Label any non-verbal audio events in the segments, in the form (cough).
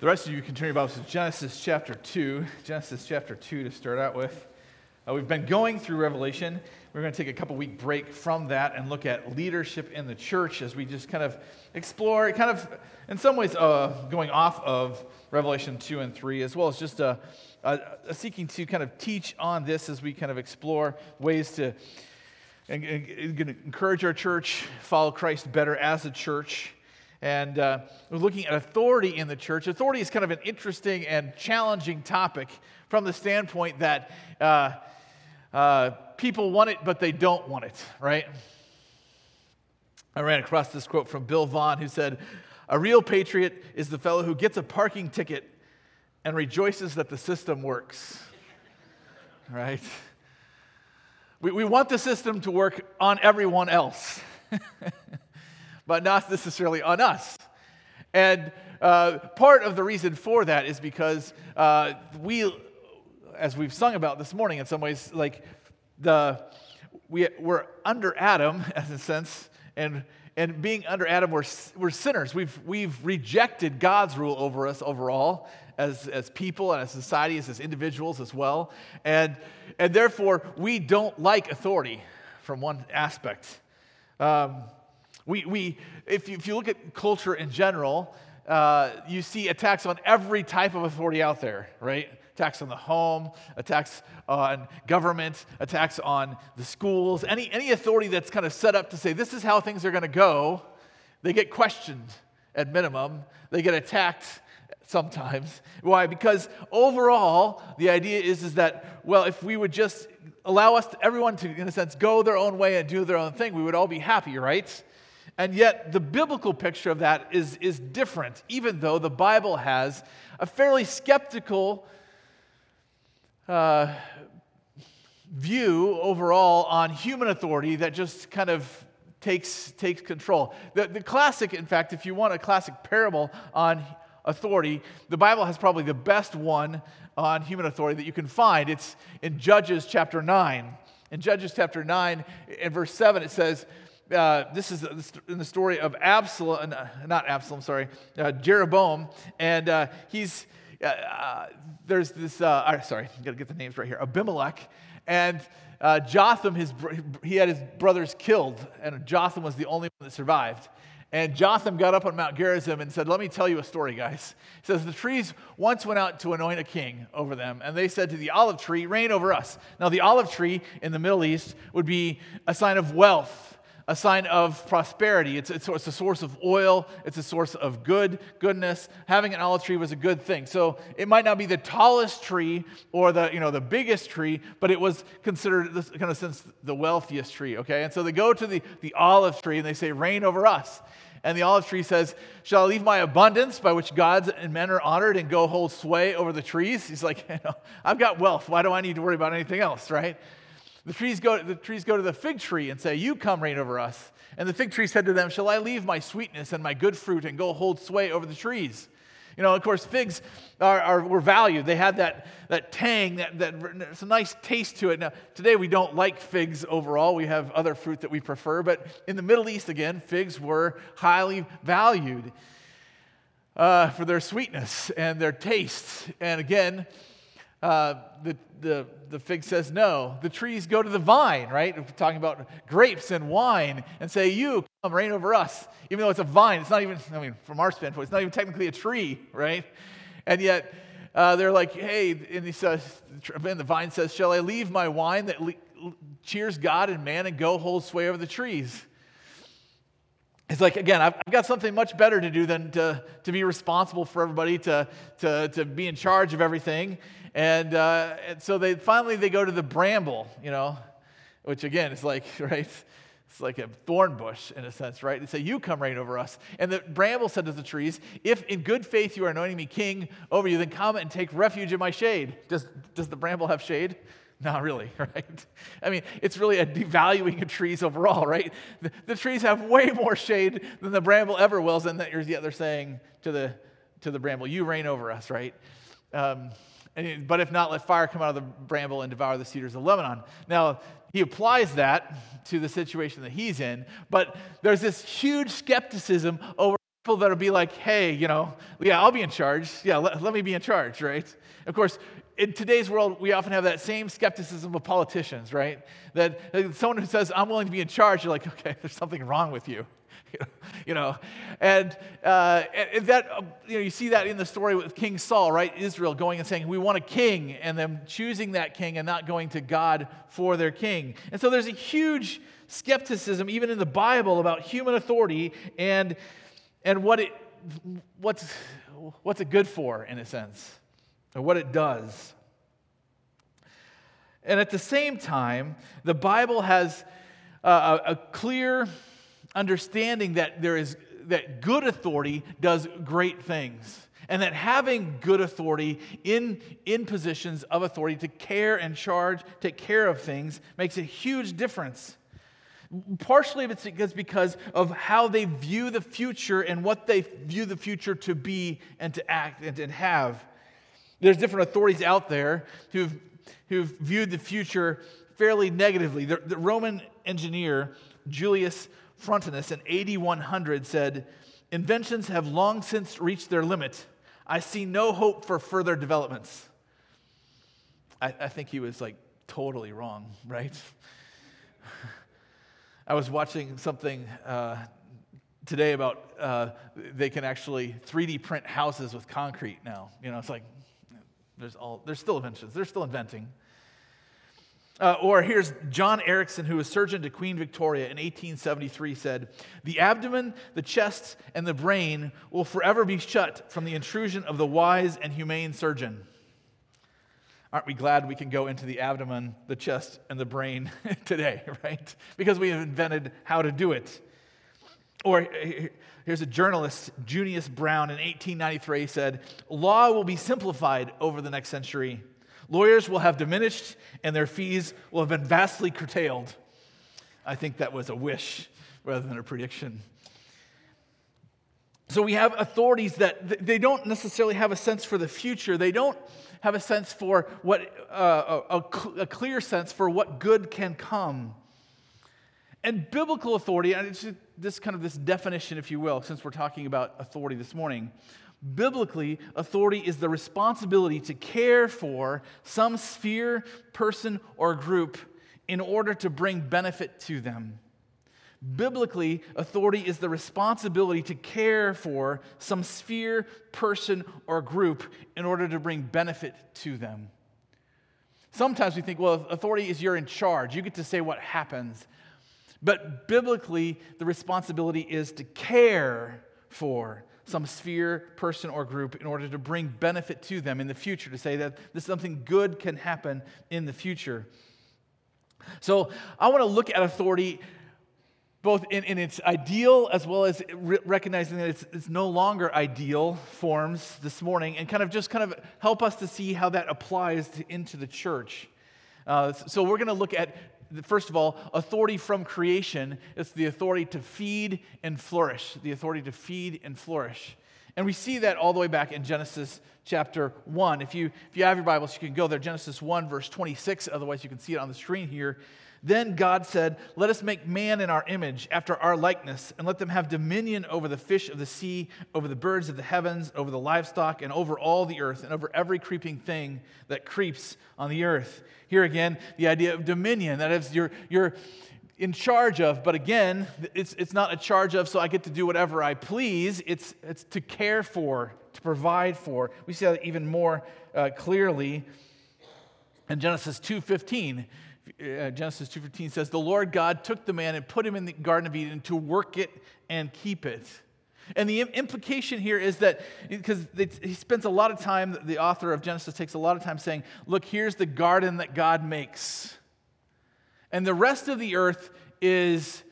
The rest of you can turn your Bibles to Genesis chapter 2. Genesis chapter 2 to start out with. Uh, we've been going through Revelation. We're going to take a couple week break from that and look at leadership in the church as we just kind of explore, kind of, in some ways, uh, going off of Revelation 2 and 3, as well as just uh, seeking to kind of teach on this as we kind of explore ways to encourage our church, follow Christ better as a church and uh, we're looking at authority in the church. Authority is kind of an interesting and challenging topic from the standpoint that uh, uh, people want it, but they don't want it, right? I ran across this quote from Bill Vaughan who said, A real patriot is the fellow who gets a parking ticket and rejoices that the system works, (laughs) right? We, we want the system to work on everyone else. (laughs) but not necessarily on us. And uh, part of the reason for that is because uh, we, as we've sung about this morning, in some ways, like the we, we're under Adam, (laughs) as a sense, and and being under Adam, we're, we're sinners. We've, we've rejected God's rule over us overall as, as people and as societies, as individuals as well. And, and therefore, we don't like authority from one aspect. Um, we, we, if, you, if you look at culture in general, uh, you see attacks on every type of authority out there, right? Attacks on the home, attacks on government, attacks on the schools, any, any authority that's kind of set up to say this is how things are going to go, they get questioned at minimum. They get attacked sometimes. Why? Because overall, the idea is, is that, well, if we would just allow us, to, everyone to, in a sense, go their own way and do their own thing, we would all be happy, right? And yet, the biblical picture of that is, is different, even though the Bible has a fairly skeptical uh, view overall on human authority that just kind of takes, takes control. The, the classic, in fact, if you want a classic parable on authority, the Bible has probably the best one on human authority that you can find. It's in Judges chapter 9. In Judges chapter 9, in verse 7, it says, uh, this is in the story of Absalom, uh, not Absalom, sorry, uh, Jeroboam, and uh, he's uh, there's this. sorry, I got to get the names right here. Abimelech and Jotham. His he had his brothers killed, and Jotham was the only one that survived. And Jotham got up on Mount Gerizim and said, Let me tell you a story, guys. He says, The trees once went out to anoint a king over them, and they said to the olive tree, Reign over us. Now, the olive tree in the Middle East would be a sign of wealth a sign of prosperity. It's, it's, it's, a source of oil, it's a source of good, goodness. Having an olive tree was a good thing. So it might not be the tallest tree or the, you know, the biggest tree, but it was considered, this kind of sense, the wealthiest tree, okay? And so they go to the, the olive tree and they say, Reign over us. And the olive tree says, Shall I leave my abundance by which gods and men are honored and go hold sway over the trees? He's like, (laughs) you know, I've got wealth. Why do I need to worry about anything else, right? The trees, go, the trees go to the fig tree and say, You come reign over us. And the fig tree said to them, Shall I leave my sweetness and my good fruit and go hold sway over the trees? You know, of course, figs are, are, were valued. They had that, that tang, that, that, it's a nice taste to it. Now, today we don't like figs overall. We have other fruit that we prefer. But in the Middle East, again, figs were highly valued uh, for their sweetness and their taste. And again, uh, the, the, the fig says no. The trees go to the vine, right? We're talking about grapes and wine and say, You come reign over us. Even though it's a vine, it's not even, I mean, from our standpoint, it's not even technically a tree, right? And yet, uh, they're like, Hey, and he says, and the vine says, Shall I leave my wine that le- cheers God and man and go hold sway over the trees? It's like, again, I've, I've, got something much better to do than to, to be responsible for everybody, to, to, to be in charge of everything. And, uh, and so they finally they go to the bramble, you know, which again is like, (laughs) right? It's like a thorn bush in a sense, right? They say, You come reign over us. And the bramble said to the trees, If in good faith you are anointing me king over you, then come and take refuge in my shade. Does, does the bramble have shade? Not really, (laughs) right? I mean, it's really a devaluing of trees overall, right? The, the trees have way more shade than the bramble ever will, and yet they're saying to the, to the bramble, You reign over us, right? Um, and, but if not, let fire come out of the bramble and devour the cedars of Lebanon. Now, he applies that to the situation that he's in, but there's this huge skepticism over people that'll be like, hey, you know, yeah, I'll be in charge. Yeah, let, let me be in charge, right? Of course, in today's world, we often have that same skepticism of politicians, right? That someone who says, I'm willing to be in charge, you're like, okay, there's something wrong with you. (laughs) you know, and, uh, and that, you know, you see that in the story with King Saul, right? Israel going and saying, we want a king, and them choosing that king and not going to God for their king. And so there's a huge skepticism, even in the Bible, about human authority and, and what it, what's, what's it good for, in a sense or what it does. And at the same time, the Bible has a, a clear understanding that there is that good authority does great things and that having good authority in, in positions of authority to care and charge, take care of things, makes a huge difference. Partially, it's because, because of how they view the future and what they view the future to be and to act and have. There's different authorities out there who've, who've viewed the future fairly negatively. The, the Roman engineer Julius Frontinus in AD 100 said, Inventions have long since reached their limit. I see no hope for further developments. I, I think he was like totally wrong, (laughs) right? I was watching something uh, today about uh, they can actually 3D print houses with concrete now. You know, it's like, there's, all, there's still inventions, they're still inventing. Uh, or here's John Erickson, who was surgeon to Queen Victoria in 1873, said, The abdomen, the chest, and the brain will forever be shut from the intrusion of the wise and humane surgeon. Aren't we glad we can go into the abdomen, the chest, and the brain (laughs) today, right? Because we have invented how to do it. Or here's a journalist, Junius Browne, in 1893 said, Law will be simplified over the next century. Lawyers will have diminished and their fees will have been vastly curtailed. I think that was a wish rather than a prediction. So we have authorities that they don't necessarily have a sense for the future. They don't have a sense for what, uh, a, a clear sense for what good can come. And biblical authority, and it's this kind of this definition, if you will, since we're talking about authority this morning. Biblically, authority is the responsibility to care for some sphere, person, or group in order to bring benefit to them. Biblically, authority is the responsibility to care for some sphere, person, or group in order to bring benefit to them. Sometimes we think, well, authority is you're in charge. You get to say what happens. But biblically, the responsibility is to care for some sphere, person, or group in order to bring benefit to them in the future, to say that this something good can happen in the future. So I want to look at authority both in, in its ideal as well as re- recognizing that it's, it's no longer ideal forms this morning and kind of just kind of help us to see how that applies to, into the church. Uh, so we're going to look at first of all, authority from creation. It's the authority to feed and flourish, the authority to feed and flourish. And we see that all the way back in Genesis chapter 1. If you, if you have your Bibles, you can go there. Genesis 1, verse 26. Otherwise, you can see it on the screen here. Then God said, Let us make man in our image, after our likeness, and let them have dominion over the fish of the sea, over the birds of the heavens, over the livestock, and over all the earth, and over every creeping thing that creeps on the earth. Here again, the idea of dominion, that is, you're, you're in charge of, but again, it's, it's not a charge of, so I get to do whatever I please. It's, it's to care for, to provide for. We see that even more uh, clearly in Genesis 2.15 uh, Genesis 2:15 says, "The Lord God took the man and put him in the garden of Eden to work it and keep it." And the implication here is that because he spends a lot of time, the author of Genesis takes a lot of time saying, "Look, here's the garden that God makes." And the rest of the earth is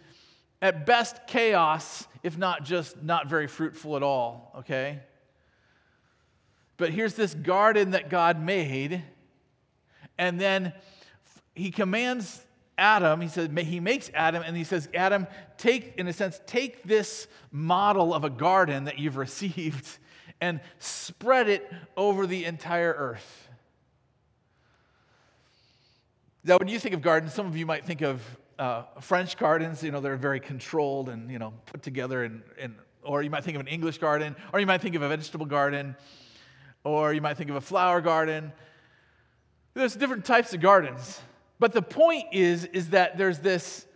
at best chaos, if not just not very fruitful at all, okay? But here's this garden that God made, and then he commands Adam, he says, he makes Adam, and he says, Adam, take, in a sense, take this model of a garden that you've (laughs) received and spread it over the entire earth. Now, when you think of gardens, some of you might think of uh, French gardens, you know, they're very controlled and, you know, put together and, and or you might think of an English garden, or you might think of a vegetable garden, or you might think of a flower garden. There's different types of gardens. But the point is, is that there's this,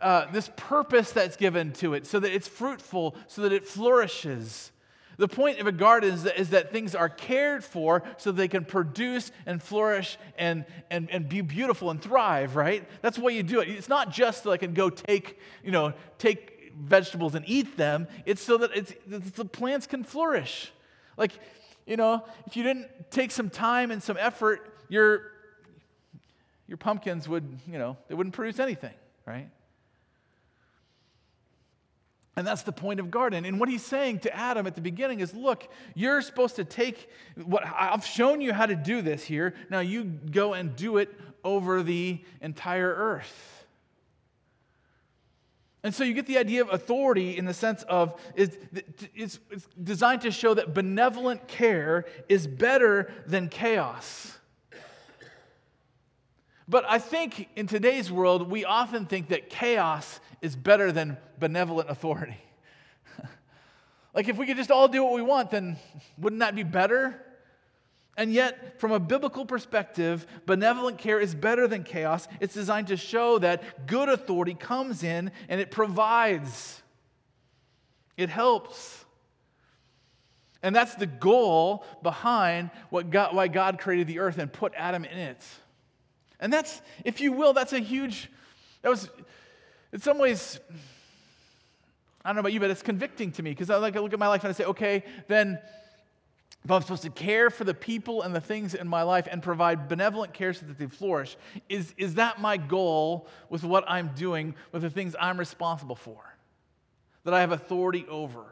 uh, this purpose that's given to it so that it's fruitful, so that it flourishes. The point of a garden is that, is that things are cared for so they can produce and flourish and, and, and be beautiful and thrive, right? That's why you do it. It's not just so I can go take, you know, take vegetables and eat them. It's so that it's, the plants can flourish. Like, you know, if you didn't take some time and some effort, your, your pumpkins would, you know, they wouldn't produce anything, right? And that's the point of garden. And what he's saying to Adam at the beginning is look, you're supposed to take what I've shown you how to do this here. Now you go and do it over the entire earth. And so you get the idea of authority in the sense of it's, it's, it's designed to show that benevolent care is better than chaos. But I think in today's world, we often think that chaos is better than benevolent authority. (laughs) like, if we could just all do what we want, then wouldn't that be better? And yet, from a biblical perspective, benevolent care is better than chaos. It's designed to show that good authority comes in and it provides, it helps. And that's the goal behind what God, why God created the earth and put Adam in it. And that's, if you will, that's a huge, that was, in some ways, I don't know about you, but it's convicting to me because I like I look at my life and I say, okay, then if I'm supposed to care for the people and the things in my life and provide benevolent care so that they flourish, is, is that my goal with what I'm doing, with the things I'm responsible for, that I have authority over?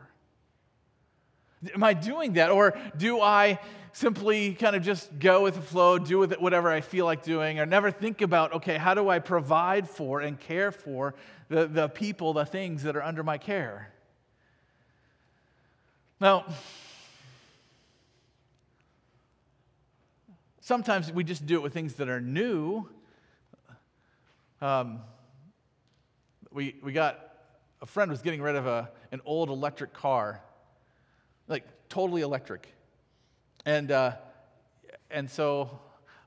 Am I doing that? Or do I simply kind of just go with the flow, do with it whatever I feel like doing, or never think about, okay, how do I provide for and care for the, the people, the things that are under my care? Now, Sometimes we just do it with things that are new. Um, we, we got a friend was getting rid of a, an old electric car, like totally electric. And, uh, and so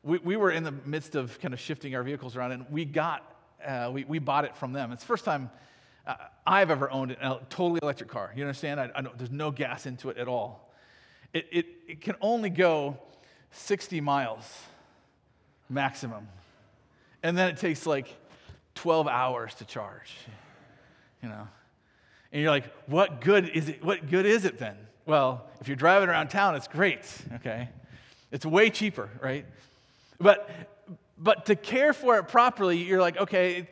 we, we were in the midst of kind of shifting our vehicles around, and we got, uh, we, we bought it from them. It's the first time uh, I've ever owned a totally electric car. You understand? I, I there's no gas into it at all. It, it, it can only go 60 miles maximum. And then it takes like 12 hours to charge. You know. And you're like, what good is it? What good is it then? Well, if you're driving around town, it's great, okay? It's way cheaper, right? But but to care for it properly, you're like, okay,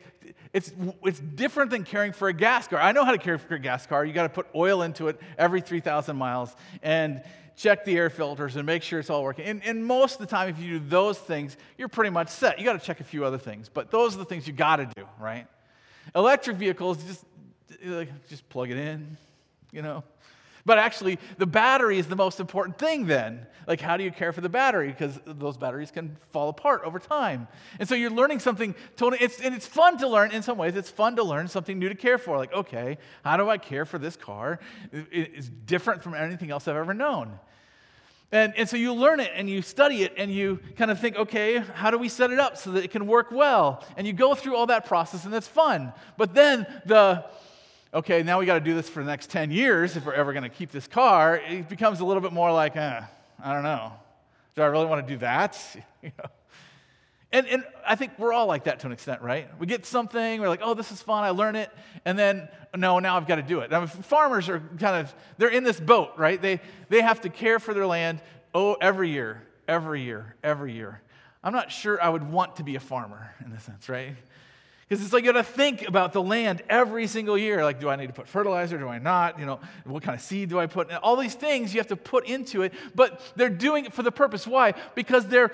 it's, it's different than caring for a gas car. I know how to care for a gas car. You got to put oil into it every 3,000 miles. And check the air filters and make sure it's all working. And, and most of the time, if you do those things, you're pretty much set. You got to check a few other things, but those are the things you got to do, right? Electric vehicles, just, just plug it in, you know. But actually, the battery is the most important thing then. Like, how do you care for the battery? Because those batteries can fall apart over time. And so you're learning something totally, it's, and it's fun to learn in some ways. It's fun to learn something new to care for. Like, okay, how do I care for this car? It's different from anything else I've ever known. And, and so you learn it and you study it and you kind of think, okay, how do we set it up so that it can work well? And you go through all that process and it's fun. But then the, okay, now we got to do this for the next 10 years if we're ever going to keep this car, it becomes a little bit more like, eh, I don't know. Do I really want to do that? (laughs) you know? and, and I think we're all like that to an extent, right? We get something, we're like, oh, this is fun, I learn it, and then, no, now I've got to do it. Now, farmers are kind of, they're in this boat, right? They, they have to care for their land, oh, every year, every year, every year. I'm not sure I would want to be a farmer in this sense, right? Because it's like you got to think about the land every single year. Like, do I need to put fertilizer? Do I not? You know, what kind of seed do I put? And all these things you have to put into it, but they're doing it for the purpose. Why? Because they're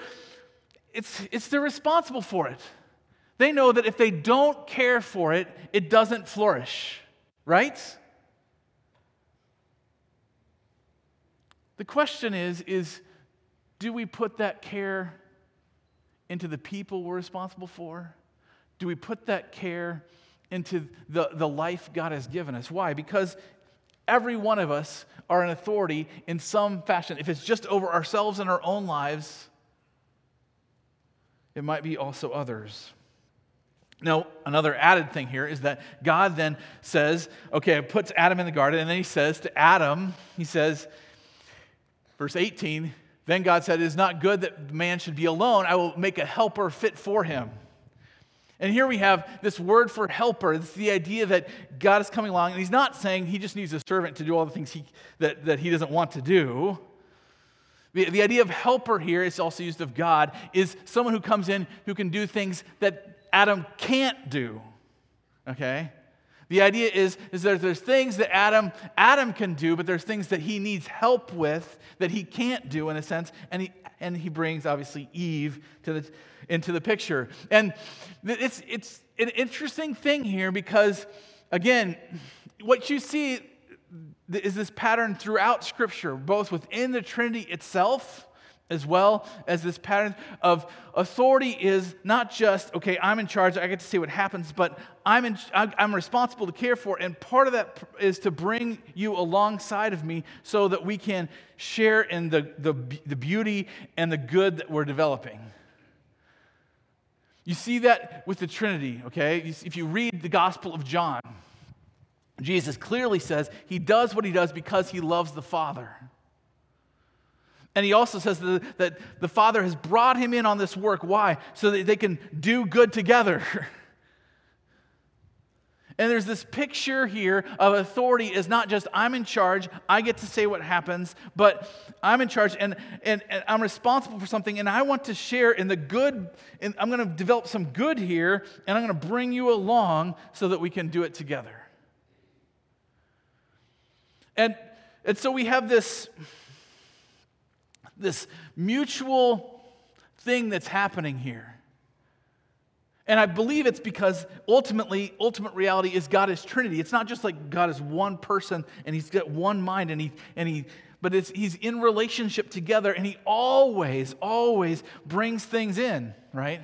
it's, it's they're responsible for it. They know that if they don't care for it, it doesn't flourish, right? The question is, is do we put that care into the people we're responsible for? Do we put that care into the, the life God has given us. Why? Because every one of us are an authority in some fashion. If it's just over ourselves and our own lives, it might be also others. Now, another added thing here is that God then says, okay, puts Adam in the garden, and then he says to Adam, he says, verse 18, then God said, It is not good that man should be alone. I will make a helper fit for him. And here we have this word for helper. It's the idea that God is coming along, and He's not saying He just needs a servant to do all the things he, that, that He doesn't want to do. The, the idea of helper here is also used of God, is someone who comes in who can do things that Adam can't do. Okay? The idea is, is that there's things that Adam, Adam can do, but there's things that he needs help with that he can't do in a sense. And he, and he brings, obviously, Eve to the, into the picture. And it's, it's an interesting thing here because, again, what you see is this pattern throughout Scripture, both within the Trinity itself as well as this pattern of authority is not just okay i'm in charge i get to see what happens but i'm, in, I'm responsible to care for and part of that is to bring you alongside of me so that we can share in the, the, the beauty and the good that we're developing you see that with the Trinity, okay? If you read the Gospel of John, Jesus clearly says he does what he does because he loves the Father. And he also says that, the Father has brought him in on this work. Why? So that they can do good together. (laughs) And there's this picture here of authority is not just I'm in charge, I get to say what happens, but I'm in charge and, and, and I'm responsible for something, and I want to share in the good, and I'm going to develop some good here, and I'm going to bring you along so that we can do it together. And, and so we have this, this mutual thing that's happening here. And I believe it's because ultimately, ultimate reality is God is Trinity. It's not just like God is one person and he's got one mind and he, and he but it's, he's in relationship together and he always, always brings things in, right?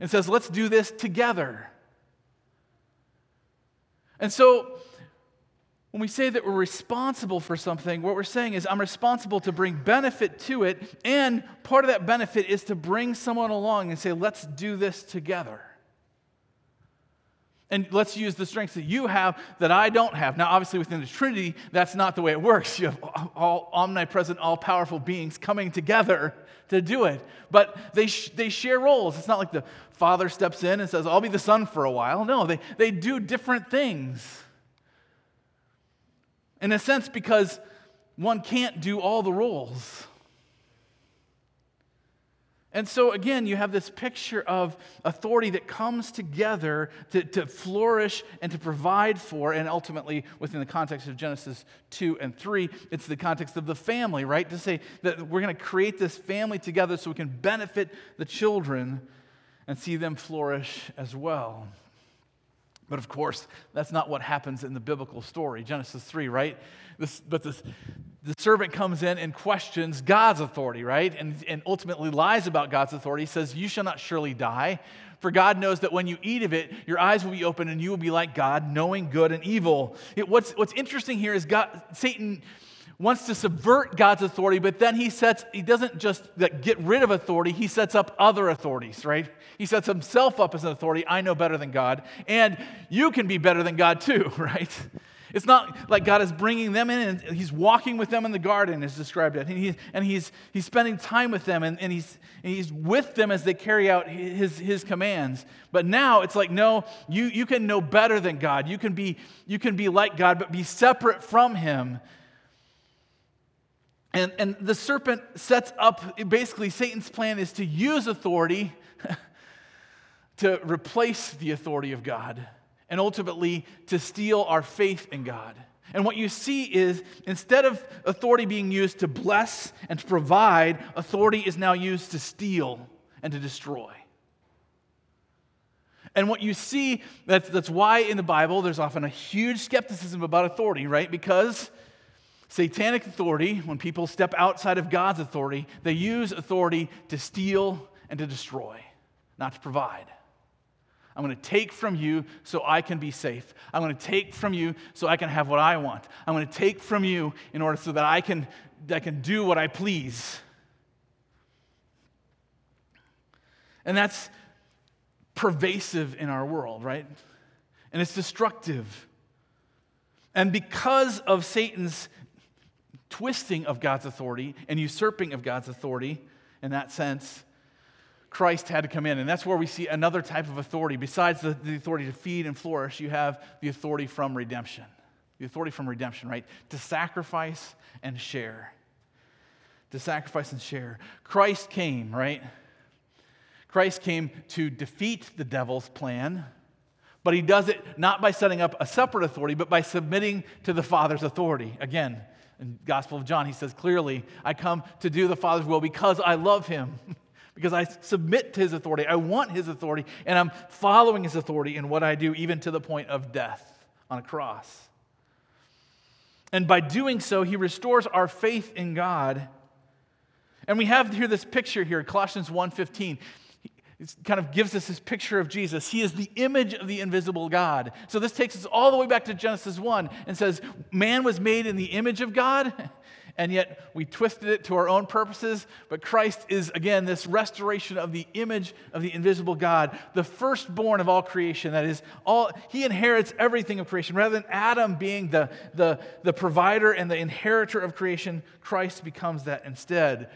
And says, let's do this together. And so when we say that we're responsible for something, what we're saying is, I'm responsible to bring benefit to it, and part of that benefit is to bring someone along and say, let's do this together. And let's use the strengths that you have that I don't have. Now, obviously, within the Trinity, that's not the way it works. You have all omnipresent, all powerful beings coming together to do it. But they, sh- they share roles. It's not like the father steps in and says, I'll be the son for a while. No, they, they do different things. In a sense, because one can't do all the roles. And so, again, you have this picture of authority that comes together to, to, flourish and to provide for, and ultimately, within the context of Genesis 2 and 3, it's the context of the family, right? To say that we're going to create this family together so we can benefit the children and see them flourish as well. But of course, that's not what happens in the biblical story. Genesis 3, right? This, but this, the servant comes in and questions God's authority, right? And, and ultimately lies about God's authority. Says, You shall not surely die. For God knows that when you eat of it, your eyes will be open and you will be like God, knowing good and evil. It, what's, what's interesting here is God, Satan wants to subvert God's authority, but then he sets, he doesn't just get rid of authority, he sets up other authorities, right? He sets himself up as an authority. I know better than God, and you can be better than God too, (laughs) right? It's not like God is bringing them in and he's walking with them in the garden, as described it. And, he, and he's, he's spending time with them and, and, he's, and he's with them as they carry out his, his commands. But now it's like, no, you, you can know better than God. You can, be, you can be like God, but be separate from him and, and the serpent sets up basically, Satan's plan is to use authority (laughs) to replace the authority of God and ultimately to steal our faith in God. And what you see is instead of authority being used to bless and to provide, authority is now used to steal and to destroy. And what you see, that's, that's why in the Bible there's often a huge skepticism about authority, right? Because Satanic authority, when people step outside of God's authority, they use authority to steal and to destroy, not to provide. I'm going to take from you so I can be safe. I'm going to take from you so I can have what I want. I'm going to take from you in order so that I can, I can do what I please. And that's pervasive in our world, right? And it's destructive. And because of Satan's twisting of God's authority and usurping of God's authority in that sense, Christ had to come in. And that's where we see another type of authority. Besides the, the authority to feed and flourish, you have the authority from redemption. The authority from redemption, right? To sacrifice and share. To sacrifice and share. Christ came, right? Christ came to defeat the devil's plan, but he does it not by setting up a separate authority, but by submitting to the Father's authority. Again, in the Gospel of John, he says clearly, I come to do the Father's will because I love him. (laughs) because I submit to his authority. I want his authority, and I'm following his authority in what I do, even to the point of death on a cross. And by doing so, he restores our faith in God. And we have here this picture here, Colossians 1:15. It kind of gives us this picture of Jesus. He is the image of the invisible God. So this takes us all the way back to Genesis 1 and says, Man was made in the image of God. (laughs) and yet we twisted it to our own purposes. But Christ is, again, this restoration of the image of the invisible God, the firstborn of all creation. That is, all, he inherits everything of creation. Rather than Adam being the, the, the provider and the inheritor of creation, Christ becomes that instead.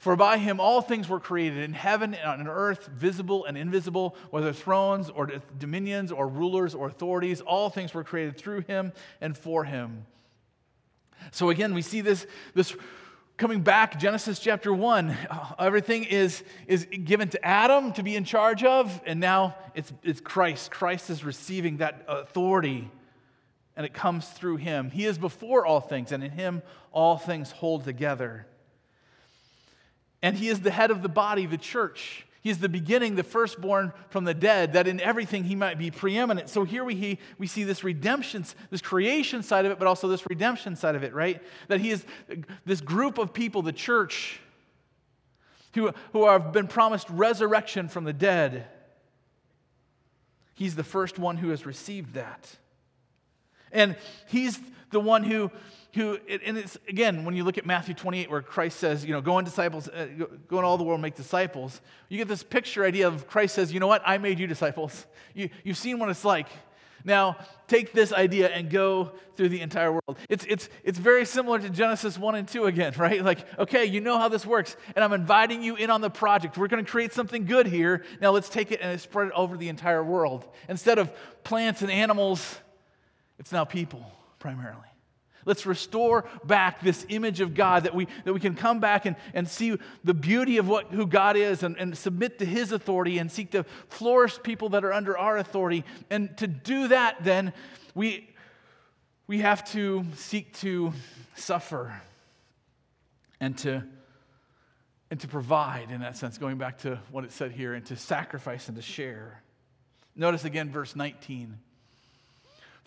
For by him all things were created in heaven and on earth, visible and invisible, whether thrones or dominions or rulers or authorities, all things were created through him and for him. So again, we see this, this coming back, Genesis chapter 1. Uh, everything is, is given to Adam to be in charge of, and now it's, it's Christ. Christ is receiving that authority, and it comes through him. He is before all things, and in him all things hold together. And he is the head of the body, the church. He's the beginning, the firstborn from the dead, that in everything he might be preeminent. So here we, we see this redemption, this creation side of it, but also this redemption side of it, right? That he is this group of people, the church, who, who have been promised resurrection from the dead. He's the first one who has received that. And he's the one who who, and it's again, when you look at Matthew 28, where Christ says, you know, go and disciples, uh, go in all the world make disciples, you get this picture idea of Christ says, you know what, I made you disciples. (laughs) You, you've seen what it's like. Now, take this idea and go through the entire world. It's, it's, it's very similar to Genesis 1 and 2 again, (laughs) right? Like, okay, you know how this works, and I'm inviting you in on the project. We're going to create something good here. Now, let's take it and spread it over the entire world. Instead of plants and animals, it's now people primarily. Let's restore back this image of God that we, that we can come back and, and see the beauty of what, who God is and, and submit to His authority and seek to flourish people that are under our authority. And to do that, then, we, we have to seek to suffer and to, and to provide, in that sense, going back to what it said here, and to sacrifice and to share. Notice again verse 19.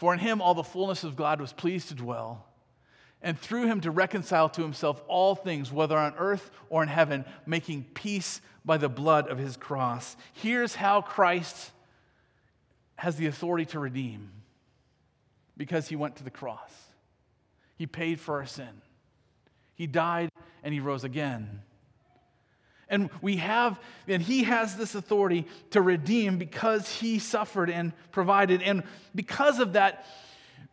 For in him all the fullness of God was pleased to dwell, and through him to reconcile to himself all things, whether on earth or in heaven, making peace by the blood of his cross. Here's how Christ has the authority to redeem because he went to the cross. He paid for our sin. He died and he rose again. And we have, and he has this authority to redeem because he suffered and provided. And because of that,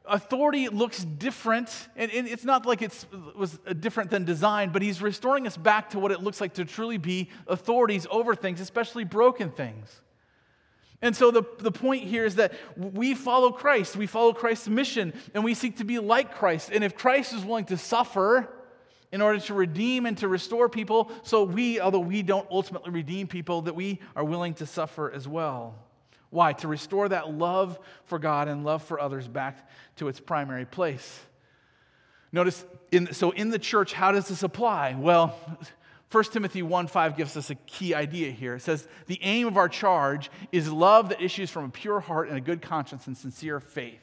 authority looks different. And it's not like it was different than design, but he's restoring us back to what it looks like to truly be authorities over things, especially broken things. And so the, the point here is that we follow Christ. We follow Christ's mission, and we seek to be like Christ. And if Christ is willing to suffer, in order to redeem and to restore people. So we, although we don't ultimately redeem people, that we are willing to suffer as well. Why? To restore that love for God and love for others back to its primary place. Notice, in, so in the church, how does this apply? Well, 1 Timothy 1 5 gives us a key idea here. It says, The aim of our charge is love that issues from a pure heart and a good conscience and sincere faith.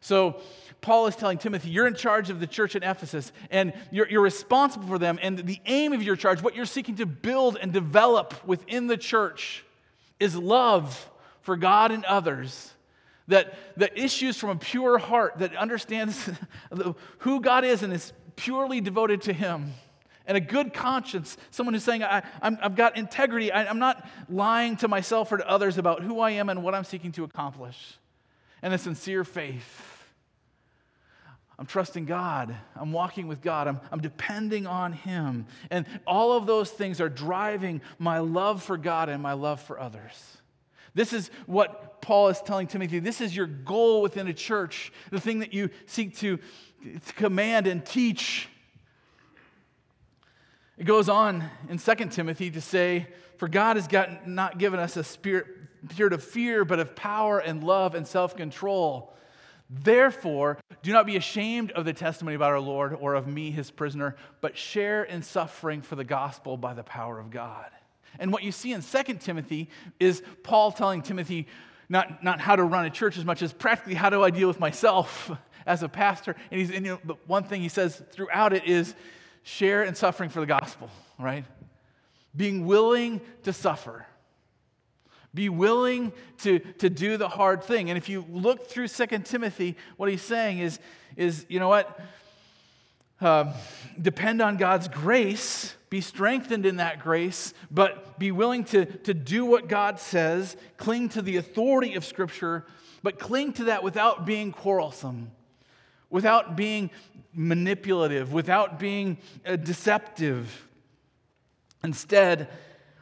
So, Paul is telling Timothy, you're in charge of the church in Ephesus, and you're, you're, responsible for them. And the aim of your charge, what you're seeking to build and develop within the church, is love for God and others, that, that issues from a pure heart that understands (laughs) who God is and is purely devoted to Him, and a good conscience, someone who's saying, I, have got integrity, I, I'm not lying to myself or to others about who I am and what I'm seeking to accomplish, and a sincere faith. I'm trusting God. I'm walking with God. I'm, I'm depending on Him. And all of those things are driving my love for God and my love for others. This is what Paul is telling Timothy. This is your goal within a church, the thing that you seek to, to command and teach. It goes on in 2 Timothy to say, For God has got, not given us a spirit, spirit of fear, but of power and love and self control. Therefore, do not be ashamed of the testimony about our Lord or of me, his prisoner, but share in suffering for the gospel by the power of God. And what you see in 2 Timothy is Paul telling Timothy not, not how to run a church as much as practically how do I deal with myself (laughs) as a pastor. And, he's, and you know, the one thing he says throughout it is share in suffering for the gospel, right? Being willing to suffer. Be willing to, to do the hard thing. And if you look through Second Timothy, what he's saying is, is you know what? Um, depend on God's grace, be strengthened in that grace, but be willing to, to do what God says, cling to the authority of Scripture, but cling to that without being quarrelsome, without being manipulative, without being uh, deceptive. Instead,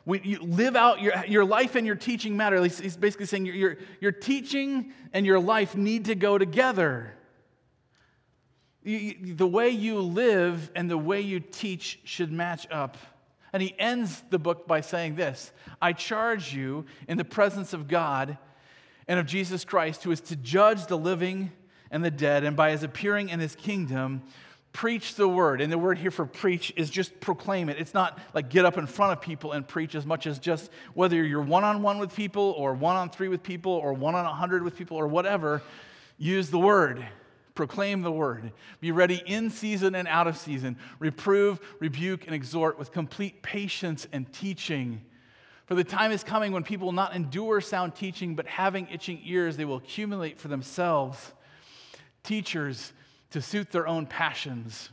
we, you live out your, your life and your teaching matter. He's basically saying your, your, your teaching and your life need to go together. You, the way you live and the way you teach should match up. And he ends the book by saying this I charge you in the presence of God and of Jesus Christ, who is to judge the living and the dead, and by his appearing in his kingdom, preach the word. And the word here for preach is just proclaim it. It's not like get up in front of people and preach as much as just whether you're one on one with people or one on three with people or one on a hundred with people or whatever, use the word. Proclaim the word. Be ready in season and out of season. Reprove, rebuke, and exhort with complete patience and teaching. For the time is coming when people will not endure sound teaching, but having itching ears, they will accumulate for themselves teachers to suit their own passions,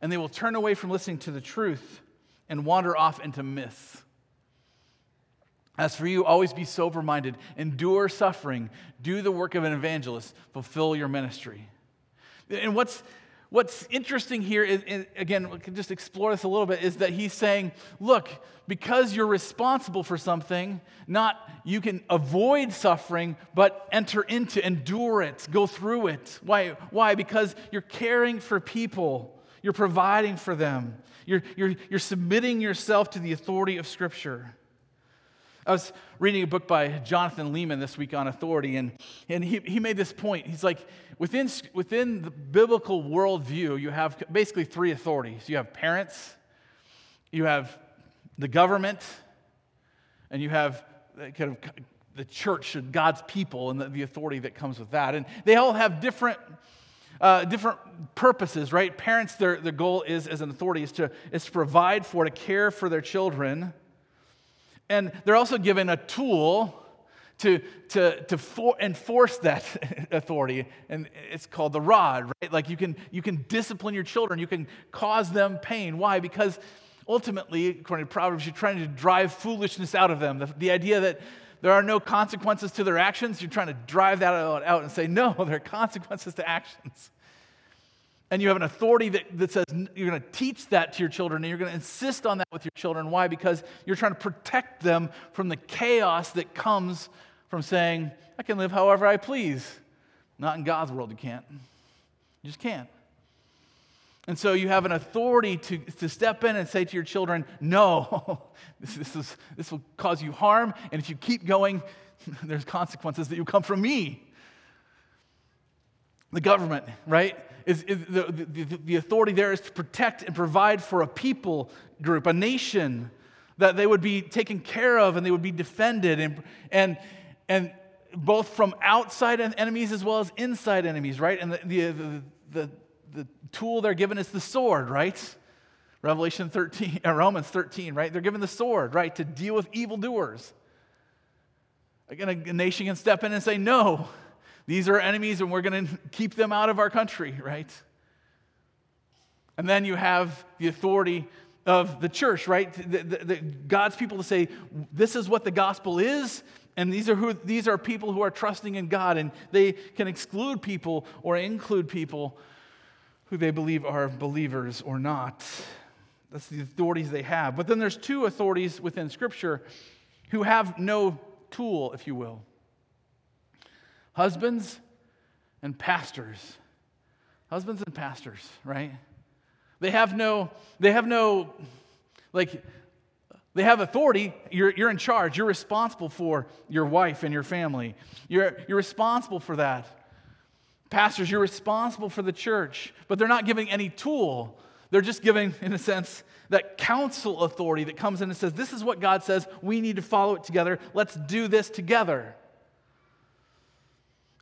and they will turn away from listening to the truth and wander off into myths. As for you, always be sober minded, endure suffering, do the work of an evangelist, fulfill your ministry. And what's what's interesting here is, again, we can just explore this a little bit, is that he's saying, look, because you're responsible for something, not you can avoid suffering, but enter into, endure it, go through it. Why? Why? Because you're caring for people, you're providing for them, you're, you're, you're submitting yourself to the authority of Scripture. I was reading a book by Jonathan Leeman this week on authority, and, and he, he made this point. He's like, within, within the biblical worldview, you have basically three authorities you have parents, you have the government, and you have kind of the church, and God's people, and the, the authority that comes with that. And they all have different. Uh, different purposes, right? Parents, their, their goal is, as an authority, is to, is to provide for, to care for their children. And they're also given a tool to, to, to for, enforce that (laughs) authority, and it's called the rod, right? Like you can, you can discipline your children, you can cause them pain. Why? Because ultimately, according to Proverbs, you're trying to drive foolishness out of them. The, the idea that there are no consequences to their actions, you're trying to drive that out and say, no, (laughs) there are consequences to actions and you have an authority that, that says you're going to teach that to your children and you're going to insist on that with your children. Why? Because you're trying to protect them from the chaos that comes from saying, I can live however I please. Not in God's world, you can't. You just can't. And so you have an authority to, to step in and say to your children, No, (laughs) this, this, is, this will cause you harm. And if you keep going, (laughs) there's consequences that will come from me. The government, right? Is, is the, the, the authority there is to protect and provide for a people group, a nation, that they would be taken care of and they would be defended, and, and, and both from outside enemies as well as inside enemies, right? And the, the, the, the tool they're given is the sword, right? Revelation 13, uh, Romans 13, right? They're given the sword, right, to deal with evildoers. Again, a nation can step in and say, no, these are enemies and we're going (laughs) to keep them out of our country, right? And then you have the authority of the church, right? The, the, the, God's people to say, this is what the gospel is, and these are, who, these are people who are trusting in God, and they can exclude people or include people who they believe are believers or not. That's the authorities they have. But then there's two authorities within Scripture who have no tool, if you will husbands and pastors. Husbands and pastors, right? They have no, they have no, like, they have authority. You're, you're in charge. You're responsible for your wife and your family. You're, you're responsible for that. Pastors, you're responsible for the church, but they're not giving any tool. They're just giving, in a sense, that counsel authority that comes in and says, This is what God says. We need to follow it together. Let's do this together.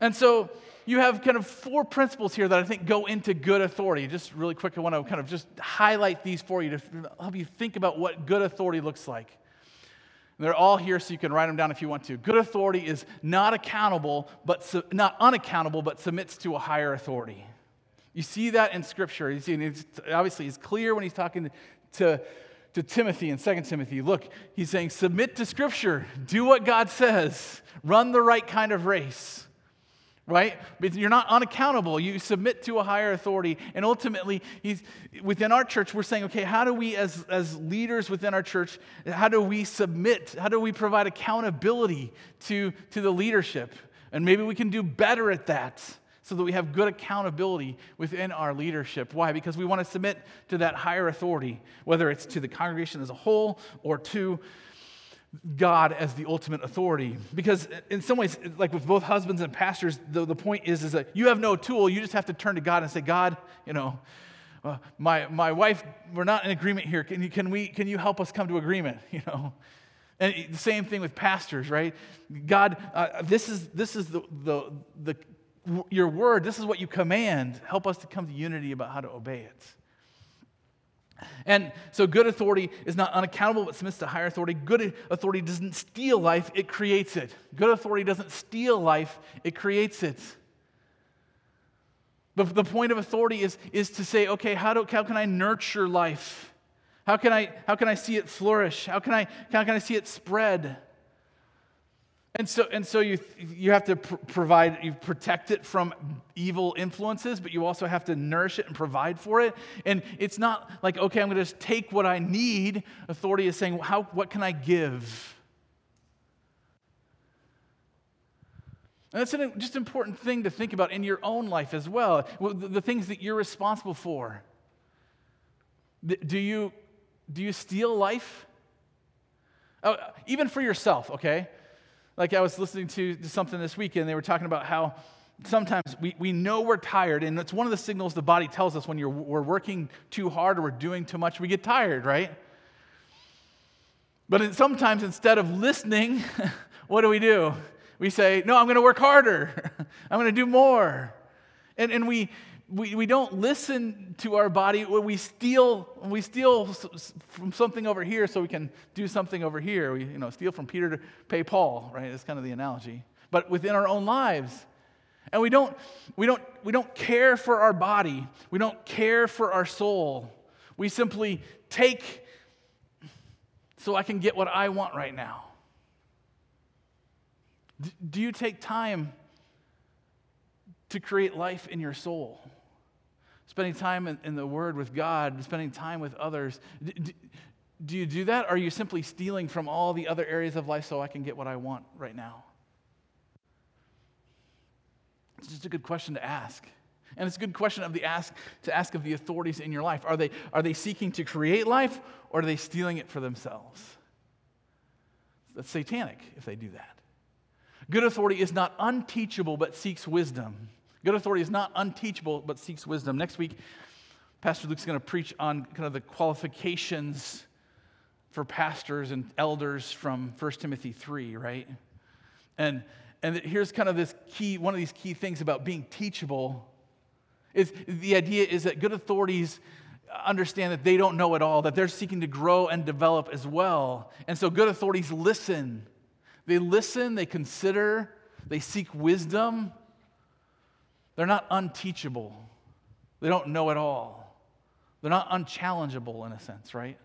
And so you have kind of four principles here that I think go into good authority. Just really quick, I want to kind of just highlight these for you to help you think about what good authority looks like. they're all here so you can write them down if you want to. Good authority is not accountable, but su- not unaccountable, but submits to a higher authority. You see that in Scripture. You see, it's, obviously, it's clear when he's talking to, to Timothy in 2 Timothy. Look, he's saying, submit to Scripture, do what God says, run the right kind of race right? But you're not unaccountable. You submit to a higher authority. And ultimately, he's, within our church, we're saying, okay, how do we, as, as leaders within our church, how do we submit? How do we provide accountability to, to the leadership? And maybe we can do better at that so that we have good accountability within our leadership. Why? Because we want to submit to that higher authority, whether it's to the congregation as a whole or to God as the ultimate authority. Because in some ways, like with both husbands and pastors, the, the point is, is that you have no tool. You just have to turn to God and say, God, you know, uh, my, my wife, we're not in agreement here. Can you, can, we, can you help us come to agreement? (laughs) You know? And the same thing with pastors, right? God, uh, this is, this is the, the, the, your word. This is what you command. Help us to come to unity about how to obey it. And so, good authority is not unaccountable, but submits to higher authority. Good authority doesn't steal life, it creates it. Good authority doesn't steal life, it creates it. But the point of authority is, is to say, okay, how, do, how can I nurture life? How can I, how can I see it flourish? How can I, how can I see it spread? And so, and so you, you have to pr- provide, you protect it from evil influences, but you also have to nourish it and provide for it. And it's not like, okay, I'm going to just take what I need. Authority is saying, how, what can I give? And that's an just important thing to think about in your own life as well. The, the things that you're responsible for. Do you, do you steal life? Oh, even for yourself, okay? Like I was listening to, something this weekend, they were talking about how sometimes we, we know we're tired, and it's one of the signals the body tells us when you're, we're working too hard or we're doing too much, we get tired, right? But sometimes instead of listening, (laughs) what do we do? We say, No, I'm going to work harder, (laughs) I'm going to do more. And, and we, we, we don't listen to our body. We steal, we steal from something over here so we can do something over here. We you know, steal from Peter to pay Paul, right? That's kind of the analogy. But within our own lives. And we don't, we, don't, we don't care for our body. We don't care for our soul. We simply take so I can get what I want right now. do you take time to create life in your soul? Spending time in, in the Word with God, spending time with others. Do, do you do that? Or are you simply stealing from all the other areas of life so I can get what I want right now? It's just a good question to ask. And it's a good question of the ask to ask of the authorities in your life. Are they, are they seeking to create life or are they stealing it for themselves? That's satanic if they do that. Good authority is not unteachable but seeks wisdom. Good authority is not unteachable, but seeks wisdom. Next week, Pastor Luke's going to preach on kind of the qualifications for pastors and elders from 1 Timothy 3, right? And, and here's kind of this key, one of these key things about being teachable is the idea is that good authorities understand that they don't know it all, that they're seeking to grow and develop as well. And so good authorities listen They listen, they consider, they seek wisdom. They're not unteachable. They don't know it all. They're not unchallengeable in a sense, right?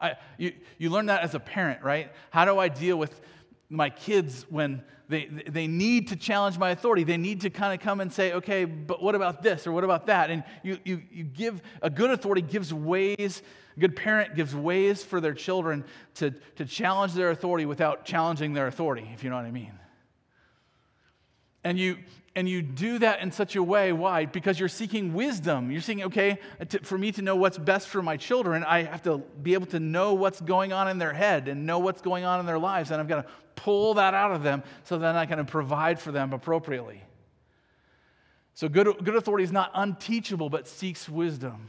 I, you, you learn that as a parent, right? How do I deal with my kids when they, they need to challenge my authority. They need to kind of come and say, okay, but what about this or what about that? And you, you, you give, a good authority gives ways, a good parent gives ways for their children to, to challenge their authority without challenging their authority, if you know what I mean. And you, and you do that in such a way why? Because you're seeking wisdom. You're seeking okay to, for me to know what's best for my children i have to be able to know what's going on in their head and know what's going on in their lives and i've got to pull that out of them so then i can provide for them appropriately. So good, good authority is not unteachable but seeks wisdom.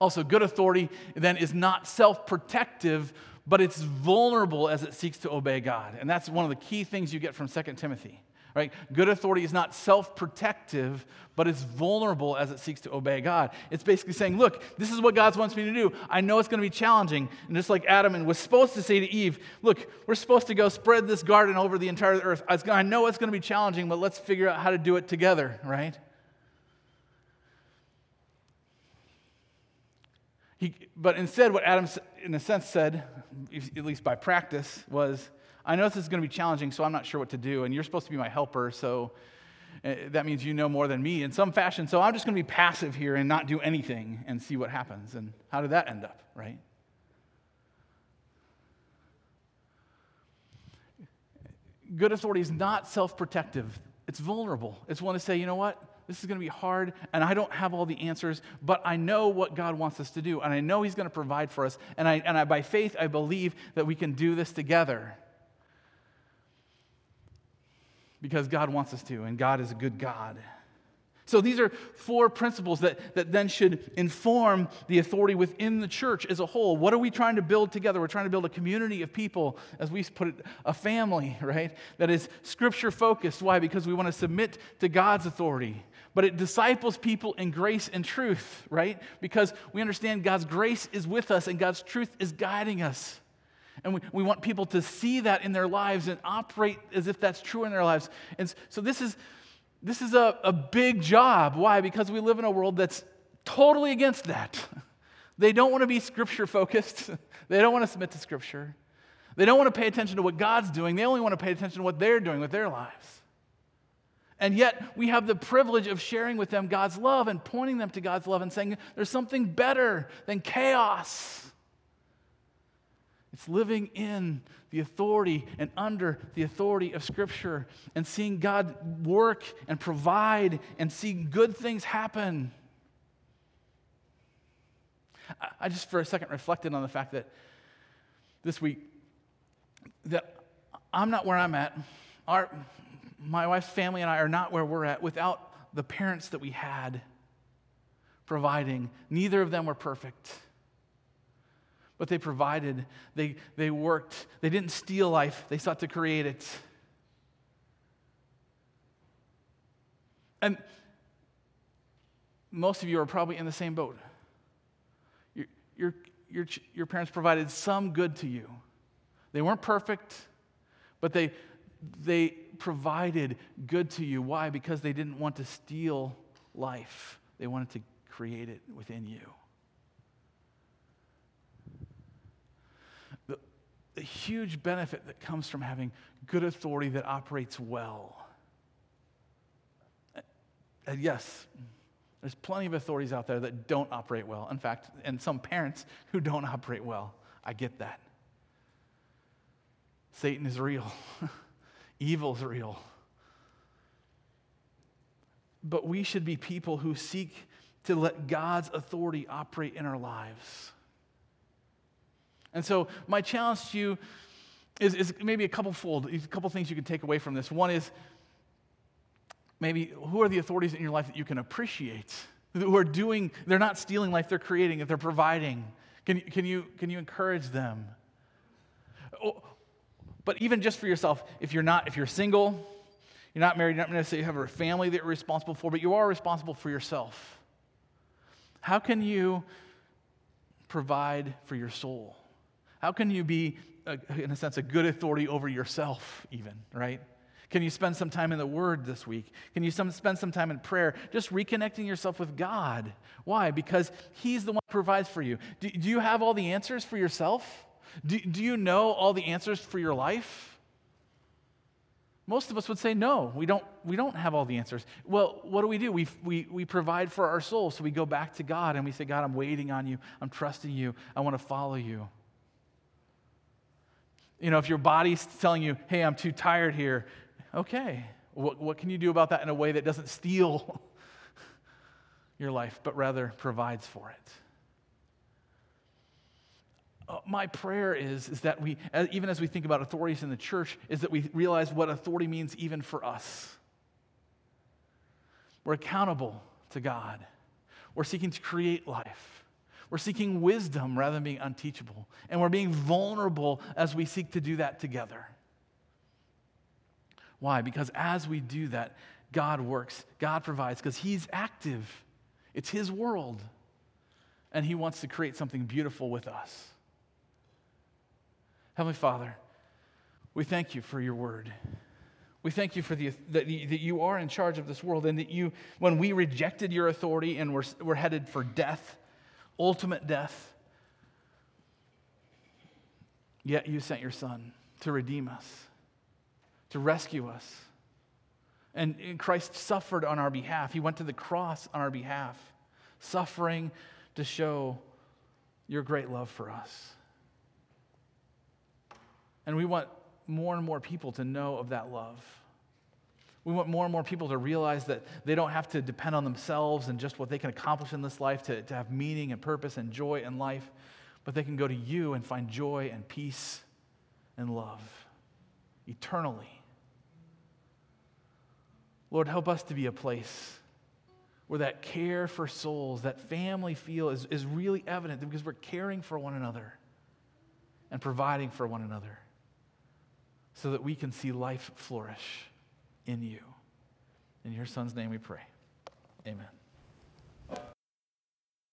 Also good authority then is not self-protective but it's vulnerable as it seeks to obey god and that's one of the key things you get from 2 timothy right? Good authority is not self protective, but it's vulnerable as it seeks to obey God. It's basically saying, look, this is what God wants me to do. I know it's going to be challenging. And just like Adam was supposed to say to Eve, look, we're supposed to go spread this garden over the entire earth. I know it's going to be challenging, but let's figure out how to do it together, right? He, but instead, what Adam, in a sense, said, at least by practice, was, I know this is going to be challenging, so I'm not sure what to do. And you're supposed to be my helper, so eh, that means you know more than me in some fashion. So I'm just going to be passive here and not do anything and see what happens. And how did that end up, right? Good authority is not self protective, it's vulnerable. It's one to say, you know what? This is going to be hard, and I don't have all the answers, but I know what God wants us to do, and I know He's going to provide for us. And, I, and I, by faith, I believe that we can do this together because God wants us to, and God is a good God. So these are four principles that, that then should inform the authority within the church as a whole. What are we trying to build together? We're trying to build a community of people, as we put it, a family, (laughs) right? That is scripture focused. Why? Because we want to submit to God's authority. But it disciples people in grace and truth, right? Because we understand God's grace is with us and God's truth is guiding us. And we, we want people to see that in their lives and operate as if that's true in their lives. And so this is, this is a, a big job. Why? Because we live in a world that's totally against that. (laughs) They don't want to be scripture focused, (laughs) they don't want to submit to scripture. They don't want to pay attention to what God's doing, they only want to pay attention to what they're doing with their lives. And yet, we have the privilege of sharing with them God's love and pointing them to God's love and saying, there's something better than chaos. It's living in the authority and under the authority of Scripture and seeing God work and provide and seeing good things happen. I just for a second reflected on the fact that this week that I'm not where I'm at. Our, my wife's family and I are not where we're at without the parents that we had providing. Neither of them were perfect but they provided, they, they worked. They didn't steal life, they sought to create it. And most of you are probably in the same boat. Your, your, your, your parents provided some good to you. They weren't perfect, but they, they provided good to you. Why? Because they didn't want to steal life, they wanted to create it within you. the huge benefit that comes from having good authority that operates well. And yes, there's plenty of authorities out there that don't operate well. In fact, and some parents who don't (laughs) operate well. I get that. Satan is real, (laughs) evil is real. But we should be people who seek to let God's authority operate in our lives. And so, my challenge to you is, is maybe a couple fold, a couple things you can take away from this. One is maybe who are the authorities in your life that you can appreciate, who are doing, they're not stealing life, they're creating it, they're providing. Can, can, you, can you encourage them? But even just for yourself, if you're not, if you're single, you're not married, you're not necessarily have a family that you're responsible for, but you are responsible for yourself. How can you provide for your soul? How can you be, in a sense, a good authority over yourself, even, right? Can you spend some time in the Word this week? Can you some, spend some time in prayer? Just reconnecting yourself with God. Why? Because He's the one who provides for you. Do, do you have all the answers for yourself? Do, do you know all the answers for your life? Most of us would say, no, we don't, we don't have all the answers. Well, what do we do? We, we, we provide for our soul. So we go back to God and we say, God, I'm waiting on you. I'm trusting you. I want to follow you. You know, if your body's telling you, hey, I'm too tired here, okay. What, what can you do about that in a way that doesn't steal (laughs) your life, but rather provides for it? Uh, my prayer is, is that we, even as we think about authorities in the church, is that we realize what authority means even for us. We're accountable to God. We're seeking to create life. We're seeking wisdom rather than being unteachable. And we're being vulnerable as we seek to do that together. Why? Because as we do that, God works, God provides, because He's active. It's His world. And He wants to create something beautiful with us. Heavenly Father, we thank you for your word. We thank you for the, that, that you are in charge of this world and that you, when we rejected your authority and we're, we're headed for death, ultimate death, yet you sent your son to redeem us, to rescue us. And, and Christ suffered on our behalf. He went to the cross on our behalf, suffering to show your great love for us. And we want more and more people to know of that love. We want more and more people to realize that they don't have to depend on themselves and just what they can accomplish in this life to, to have meaning and purpose and joy in life, but they can go to you and find joy and peace and love eternally. Lord, help us to be a place where that care for souls, that family feel is, is really evident because we're caring for one another and providing for one another so that we can see life flourish in you. In your son's name we pray. Amen.